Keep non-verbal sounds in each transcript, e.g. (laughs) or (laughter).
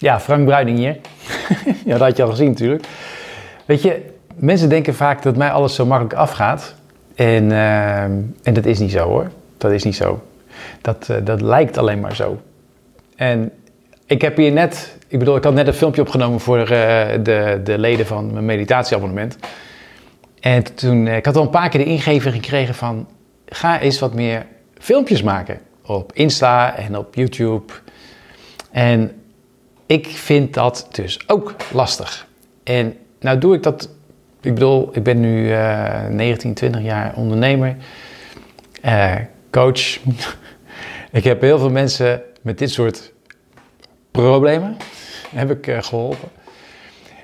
Ja, Frank Bruining hier. (laughs) ja, dat had je al gezien natuurlijk. Weet je, mensen denken vaak dat mij alles zo makkelijk afgaat. En, uh, en dat is niet zo hoor. Dat is niet zo. Dat, uh, dat lijkt alleen maar zo. En ik heb hier net, ik bedoel, ik had net een filmpje opgenomen voor uh, de, de leden van mijn meditatieabonnement. En toen, ik had al een paar keer de ingeving gekregen van, ga eens wat meer filmpjes maken. Op Insta en op YouTube. En ik vind dat dus ook lastig. En nou doe ik dat, ik bedoel, ik ben nu uh, 19, 20 jaar ondernemer, uh, coach. (laughs) ik heb heel veel mensen met dit soort problemen, heb ik uh, geholpen.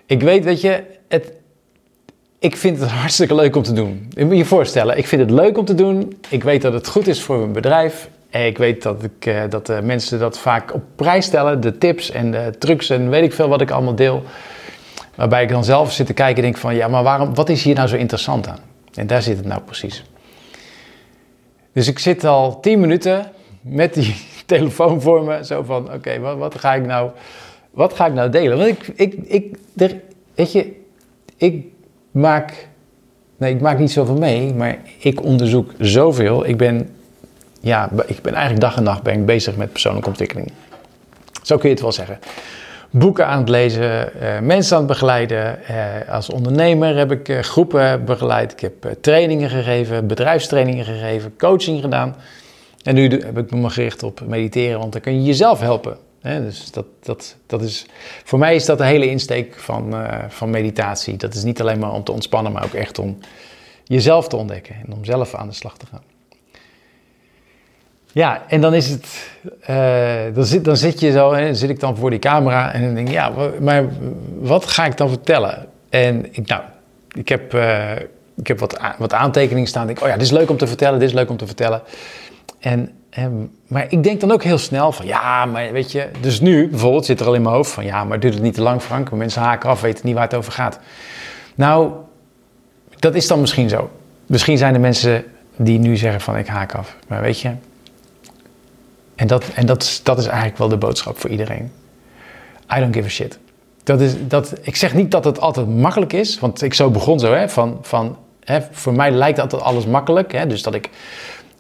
Ik weet, weet je, het, ik vind het (laughs) hartstikke leuk om te doen. Je moet je voorstellen, ik vind het leuk om te doen. Ik weet dat het goed is voor mijn bedrijf. Ik weet dat, ik, uh, dat uh, mensen dat vaak op prijs stellen, de tips en de trucs en weet ik veel wat ik allemaal deel. Waarbij ik dan zelf zit te kijken en denk van, ja, maar waarom, wat is hier nou zo interessant aan? En daar zit het nou precies. Dus ik zit al tien minuten met die (laughs) telefoon voor me, zo van, oké, wat, wat, ga ik nou, wat ga ik nou delen? Want ik, ik, ik weet je, ik maak, nee, ik maak niet zoveel mee, maar ik onderzoek zoveel. Ik ben ja, ik ben eigenlijk dag en nacht ben ik bezig met persoonlijke ontwikkeling. Zo kun je het wel zeggen. Boeken aan het lezen, uh, mensen aan het begeleiden. Uh, als ondernemer heb ik uh, groepen begeleid. Ik heb trainingen gegeven, bedrijfstrainingen gegeven, coaching gedaan. En nu heb ik me gericht op mediteren, want dan kun je jezelf helpen. Dus dat, dat, dat is, voor mij is dat de hele insteek van, van meditatie. Dat is niet alleen maar om te ontspannen, maar ook echt om jezelf te ontdekken en om zelf aan de slag te gaan. Ja, en dan is het, uh, dan, zit, dan zit je zo, hè, zit ik dan voor die camera en dan denk ik, ja, maar wat ga ik dan vertellen? En ik, nou, ik heb, uh, ik heb wat, wat aantekeningen staan. Denk, oh ja, dit is leuk om te vertellen, dit is leuk om te vertellen. En, en, maar ik denk dan ook heel snel van, ja, maar weet je, dus nu bijvoorbeeld zit er al in mijn hoofd van, ja, maar duurt het niet te lang, Frank? Mensen haken af, weten niet waar het over gaat. Nou, dat is dan misschien zo. Misschien zijn er mensen die nu zeggen van, ik haak af. Maar weet je, en, dat, en dat, is, dat is eigenlijk wel de boodschap voor iedereen. I don't give a shit. Dat is, dat, ik zeg niet dat het altijd makkelijk is, want ik zo begon zo, hè, van, van, hè, voor mij lijkt altijd alles makkelijk. Hè, dus dat ik,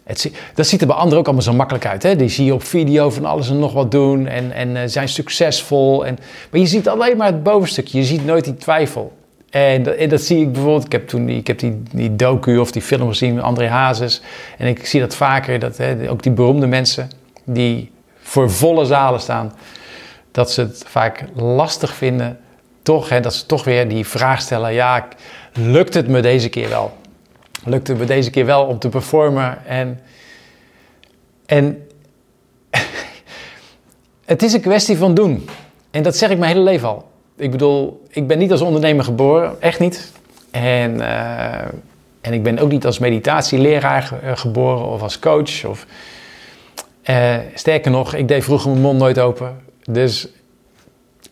het, dat ziet er bij anderen ook allemaal zo makkelijk uit. Hè? Die zie je op video van alles en nog wat doen en, en uh, zijn succesvol. En, maar je ziet alleen maar het bovenstukje, je ziet nooit die twijfel. En dat, dat, zie ik bijvoorbeeld, ik heb toen die, ik heb die, die docu of die film gezien met André Hazes. En ik zie dat vaker, dat, hè, ook die beroemde mensen die voor volle zalen staan, dat ze het vaak lastig vinden, toch, hè, dat ze toch weer die vraag stellen: ja, lukt het me deze keer wel? Lukt het me deze keer wel om te performen? En, en (laughs) het is een kwestie van doen. En dat zeg ik mijn hele leven al. Ik bedoel, ik ben niet als ondernemer geboren, echt niet. En, uh, en ik ben ook niet als meditatieleraar geboren of als coach. Of, uh, sterker nog, ik deed vroeger mijn mond nooit open. Dus,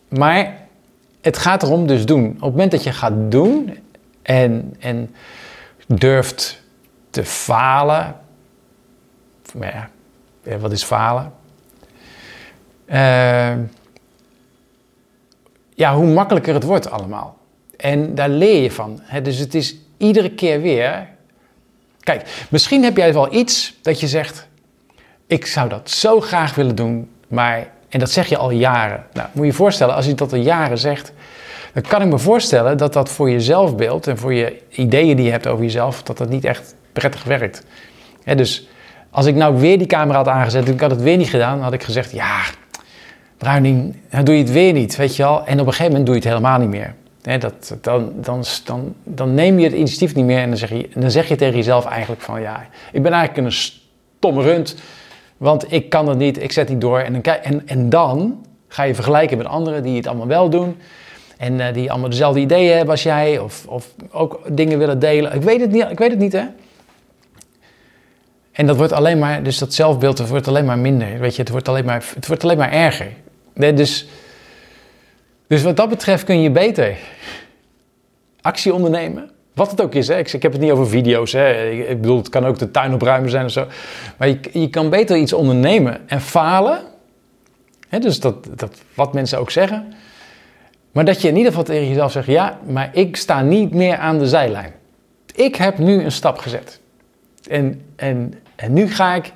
maar het gaat erom dus doen. Op het moment dat je gaat doen en, en durft te falen. Maar ja, wat is falen? Uh, ja, hoe makkelijker het wordt allemaal. En daar leer je van. Hè? Dus het is iedere keer weer. Kijk, misschien heb jij wel iets dat je zegt ik zou dat zo graag willen doen, maar, en dat zeg je al jaren. Nou, moet je je voorstellen, als je dat al jaren zegt, dan kan ik me voorstellen dat dat voor je zelfbeeld en voor je ideeën die je hebt over jezelf, dat dat niet echt prettig werkt. dus als ik nou weer die camera had aangezet en ik had het weer niet gedaan, had ik gezegd, ja, Bruining, dan doe je het weer niet, weet je wel. En op een gegeven moment doe je het helemaal niet meer. dat, dan, dan, dan, dan neem je het initiatief niet meer en dan zeg, je, dan zeg je tegen jezelf eigenlijk van, ja, ik ben eigenlijk een stomme rund. Want ik kan het niet, ik zet niet door. En dan, en, en dan ga je vergelijken met anderen die het allemaal wel doen. En uh, die allemaal dezelfde ideeën hebben als jij. Of, of ook dingen willen delen. Ik weet het niet, ik weet het niet hè. En dat wordt alleen maar, dus dat zelfbeeld wordt alleen maar minder. Weet je, het wordt alleen maar, het wordt alleen maar erger. dus, dus wat dat betreft kun je beter actie ondernemen. Wat het ook is, hè. Ik, ik heb het niet over video's. Hè. Ik, bedoel, het kan ook de tuin opruimen zijn of zo. Maar je, je kan beter iets ondernemen en falen. dus dat, dat, wat mensen ook zeggen. Maar dat je in ieder geval tegen jezelf zegt: ja, maar ik sta niet meer aan de zijlijn. Ik heb nu een stap gezet. En, en, en nu ga ik.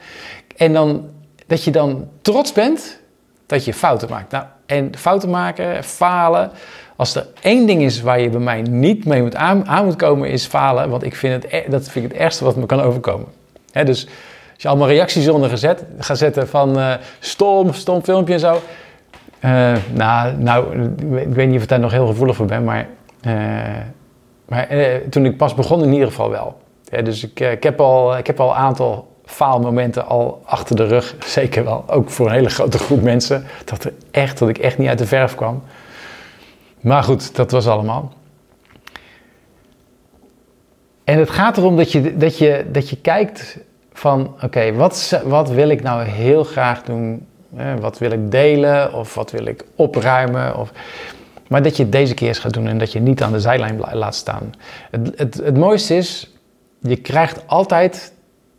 En dan, dat je dan trots bent dat je fouten maakt. Nou, en fouten maken, falen. Als er één ding is waar je bij mij niet mee moet aan, moet komen, is falen. Want ik vind het, e- dat vind ik het ergste wat me kan overkomen. dus als je allemaal reacties onder gezet, gaat zetten van uh, stom, stom filmpje en zo. Uh, nou, nou, ik weet niet of ik daar nog heel gevoelig voor ben, maar, uh, maar toen ik pas begon in ieder geval wel. dus ik, ik, heb al, ik heb al een aantal faalmomenten al achter de rug, (laughs) zeker wel. Ook voor een hele grote groep mensen, dat, er echt, dat ik echt niet uit de verf kwam. Maar goed, dat was allemaal. En het gaat erom dat je, dat je, dat je kijkt van, oké, wat, wat wil ik nou heel graag doen? Wat wil ik delen of wat wil ik opruimen? Of, maar dat je het deze keer eens gaat doen en dat je niet aan de zijlijn laat staan. Het, het, het mooiste is, je krijgt altijd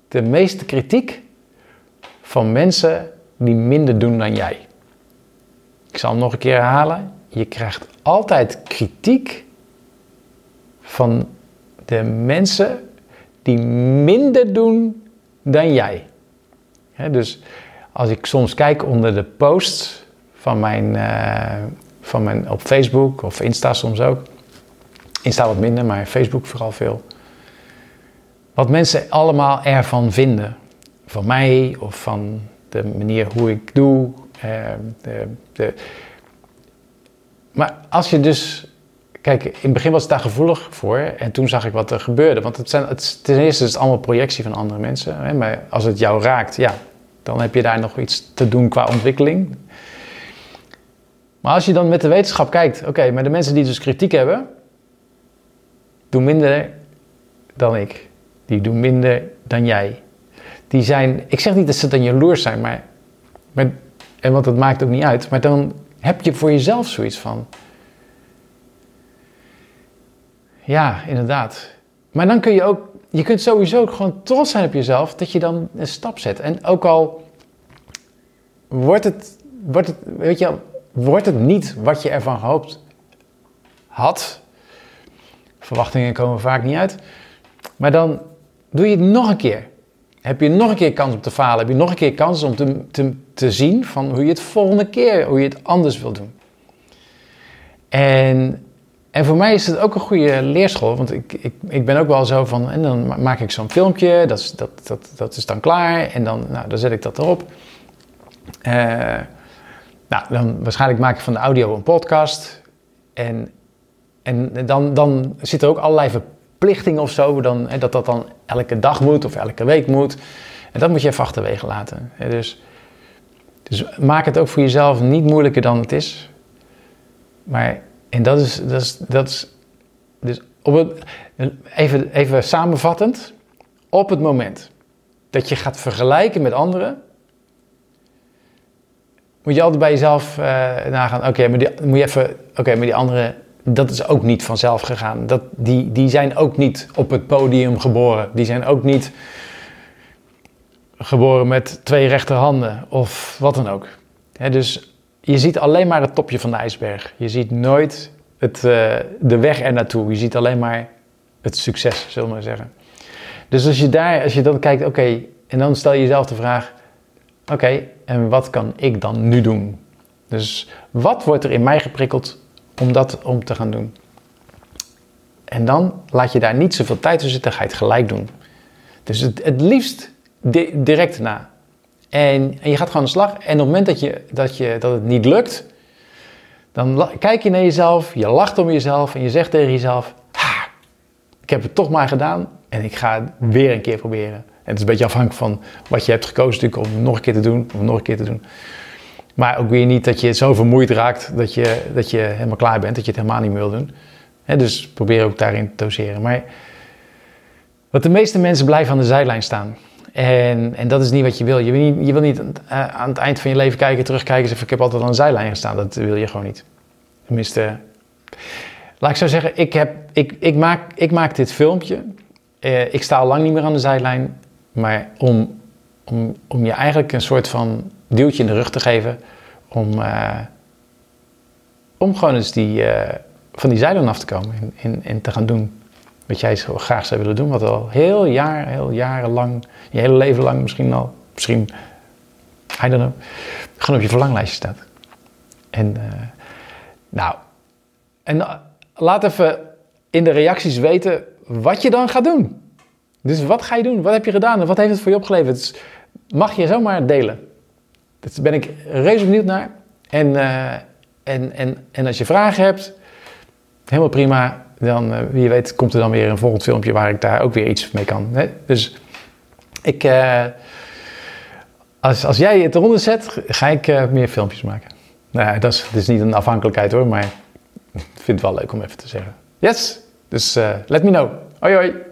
de meeste kritiek van mensen die minder doen dan jij. Ik zal hem nog een keer herhalen. Je krijgt altijd kritiek van de mensen die minder doen dan jij. dus als ik soms kijk onder de posts van mijn, uh, van mijn op Facebook of Insta soms ook. Insta wat minder, maar Facebook vooral veel. Wat mensen allemaal ervan vinden. Van mij of van de manier hoe ik doe. Uh, de, de. Maar als je dus Kijk, in het begin was het daar gevoelig voor en toen zag ik wat er gebeurde. Want het zijn, het, ten eerste is het allemaal projectie van andere mensen. Hè? Maar als het jou raakt, ja, dan heb je daar nog iets te doen qua ontwikkeling. Maar als je dan met de wetenschap kijkt, oké, maar de mensen die dus kritiek hebben, doen minder dan ik. Die doen minder dan jij. Die zijn, ik zeg niet dat ze dan jaloers zijn, maar, maar en want het maakt ook niet uit, maar dan heb je voor jezelf zoiets van, Ja, inderdaad. Maar dan kun je ook, je kunt sowieso ook gewoon trots zijn op jezelf dat je dan een stap zet. En ook al wordt het, wordt het, weet je, wordt het niet wat je ervan gehoopt had. Verwachtingen komen vaak niet uit. Maar dan doe je het nog een keer. Heb je nog een keer kans om te falen? Heb je nog een keer kans om te, te, te zien van hoe je het volgende keer, hoe je het anders wil doen? En en voor mij is het ook een goede leerschool, want ik, ik, ik ben ook wel zo van, en dan maak ik zo'n filmpje, dat is, dat, dat, dat is dan klaar, en dan, nou, dan zet ik dat erop. Uh, nou, dan waarschijnlijk maak ik van de audio een podcast, en, en dan, dan zit er ook allerlei verplichtingen of zo, dan, dat dat dan elke dag moet of elke week moet. En dat moet je even achterwege laten. Dus, dus maak het ook voor jezelf niet moeilijker dan het is. Maar en dat is, dat is, dat is dus op het, even, even samenvattend, op het moment dat je gaat vergelijken met anderen, moet je altijd bij jezelf uh, nagaan, oké, maar die, moet je even, oké, maar die anderen, dat is ook niet vanzelf gegaan. Dat, die, die zijn ook niet op het podium geboren. Die zijn ook niet geboren met twee rechterhanden of wat dan ook. dus je ziet alleen maar het topje van de ijsberg. Je ziet nooit het, uh, de weg er naartoe. Je ziet alleen maar het succes, zullen we maar zeggen. Dus als je daar, als je dan kijkt, oké, en dan stel je jezelf de vraag: oké, en wat kan ik dan nu doen? Dus wat wordt er in mij geprikkeld om dat om te gaan doen? En dan laat je daar niet zoveel tijd tussen zitten, ga je het gelijk doen. Dus het, het liefst direct na. En, en, je gaat gewoon aan de slag. En op het moment dat, je, dat, je, dat het niet lukt, dan kijk je naar jezelf, je lacht om jezelf en je zegt tegen jezelf: ha, Ik heb het toch maar gedaan en ik ga het weer een keer proberen. En het is een beetje afhankelijk van wat je hebt gekozen, natuurlijk, om het nog een keer te doen, of nog een keer te doen. Maar ook weer niet dat je zo vermoeid raakt dat je, dat je helemaal klaar bent, dat je het helemaal niet meer wil doen. dus probeer ook daarin te doseren. Maar wat de meeste mensen blijven aan de zijlijn staan. En, en dat is niet wat je wil. Je wil niet, je wil niet aan het eind van je leven kijken, terugkijken en zeggen: Ik heb altijd aan de zijlijn gestaan. Dat wil je gewoon niet. Tenminste, laat ik zo zeggen: Ik, heb, ik, ik, maak, ik maak dit filmpje. Uh, ik sta al lang niet meer aan de zijlijn. Maar om, om, om je eigenlijk een soort van duwtje in de rug te geven. om, eh, om gewoon eens die, eh, van die zeilen af te komen en, te gaan doen wat jij zo graag zou willen doen. Wat al heel jaar, heel jarenlang, je hele leven lang misschien al, misschien, I don't know, gewoon op je verlanglijstje staat. En uh, nou, en laat even in de reacties weten wat je dan gaat doen. Dus wat ga je doen? Wat heb je gedaan? En wat heeft het voor je opgeleverd? Dus mag je zomaar delen. Daar ben ik reuze benieuwd naar. En, uh, en, en, en als je vragen hebt, helemaal prima. Dan, uh, wie weet, komt er dan weer een volgend filmpje waar ik daar ook weer iets mee kan. Hè? Dus ik, uh, als, als jij het eronder zet, ga ik meer filmpjes maken. Nou, dat is, dat is niet een afhankelijkheid hoor, maar (laughs) ik vind het wel leuk om even te zeggen. Yes, dus let me know. Hoi hoi.